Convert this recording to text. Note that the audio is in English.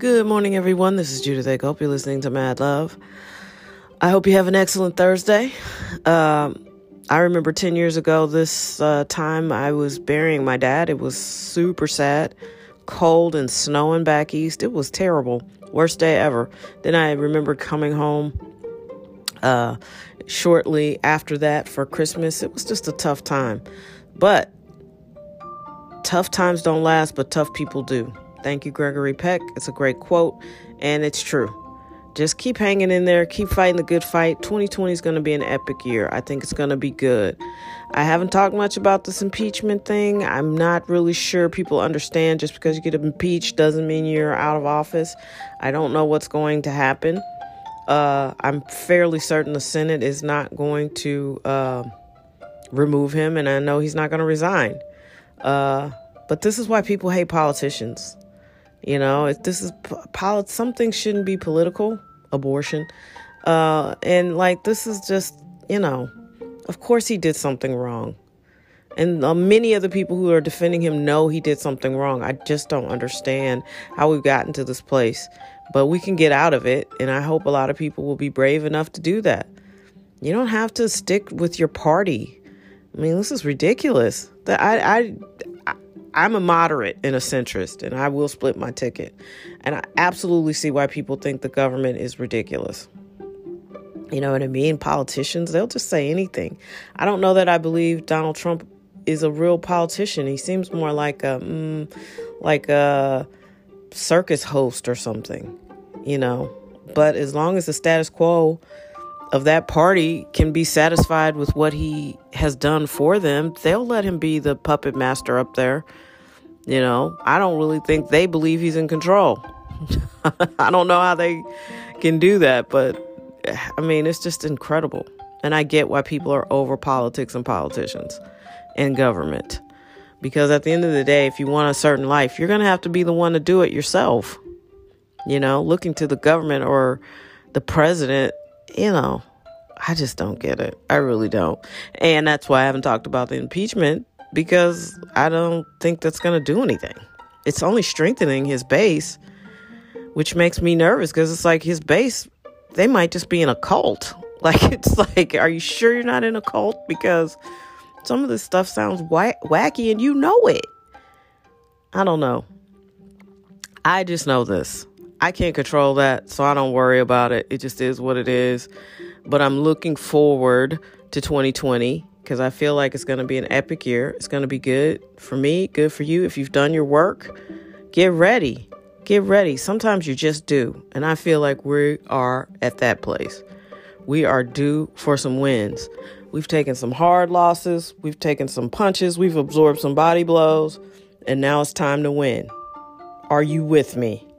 Good morning, everyone. This is Judith Egg. Hope you're listening to Mad Love. I hope you have an excellent Thursday. Um, I remember 10 years ago, this uh, time I was burying my dad. It was super sad, cold and snowing back east. It was terrible. Worst day ever. Then I remember coming home uh, shortly after that for Christmas. It was just a tough time. But tough times don't last, but tough people do. Thank you, Gregory Peck. It's a great quote, and it's true. Just keep hanging in there, keep fighting the good fight. 2020 is going to be an epic year. I think it's going to be good. I haven't talked much about this impeachment thing. I'm not really sure people understand just because you get impeached doesn't mean you're out of office. I don't know what's going to happen. Uh, I'm fairly certain the Senate is not going to uh, remove him, and I know he's not going to resign. Uh, but this is why people hate politicians. You know, if this is polit- something shouldn't be political, abortion. Uh, and like this is just, you know, of course he did something wrong. And uh, many of the people who are defending him know he did something wrong. I just don't understand how we've gotten to this place. But we can get out of it. And I hope a lot of people will be brave enough to do that. You don't have to stick with your party. I mean, this is ridiculous. That I, I, I'm a moderate and a centrist, and I will split my ticket. And I absolutely see why people think the government is ridiculous. You know what I mean? Politicians, they'll just say anything. I don't know that I believe Donald Trump is a real politician. He seems more like a mm, like a circus host or something, you know. But as long as the status quo of that party can be satisfied with what he has done for them, they'll let him be the puppet master up there. You know, I don't really think they believe he's in control. I don't know how they can do that, but eh, I mean, it's just incredible. And I get why people are over politics and politicians and government. Because at the end of the day, if you want a certain life, you're going to have to be the one to do it yourself. You know, looking to the government or the president you know, I just don't get it. I really don't. And that's why I haven't talked about the impeachment because I don't think that's going to do anything. It's only strengthening his base, which makes me nervous because it's like his base, they might just be in a cult. Like, it's like, are you sure you're not in a cult? Because some of this stuff sounds wacky and you know it. I don't know. I just know this. I can't control that, so I don't worry about it. It just is what it is. But I'm looking forward to 2020 because I feel like it's going to be an epic year. It's going to be good for me, good for you. If you've done your work, get ready. Get ready. Sometimes you just do. And I feel like we are at that place. We are due for some wins. We've taken some hard losses, we've taken some punches, we've absorbed some body blows, and now it's time to win. Are you with me?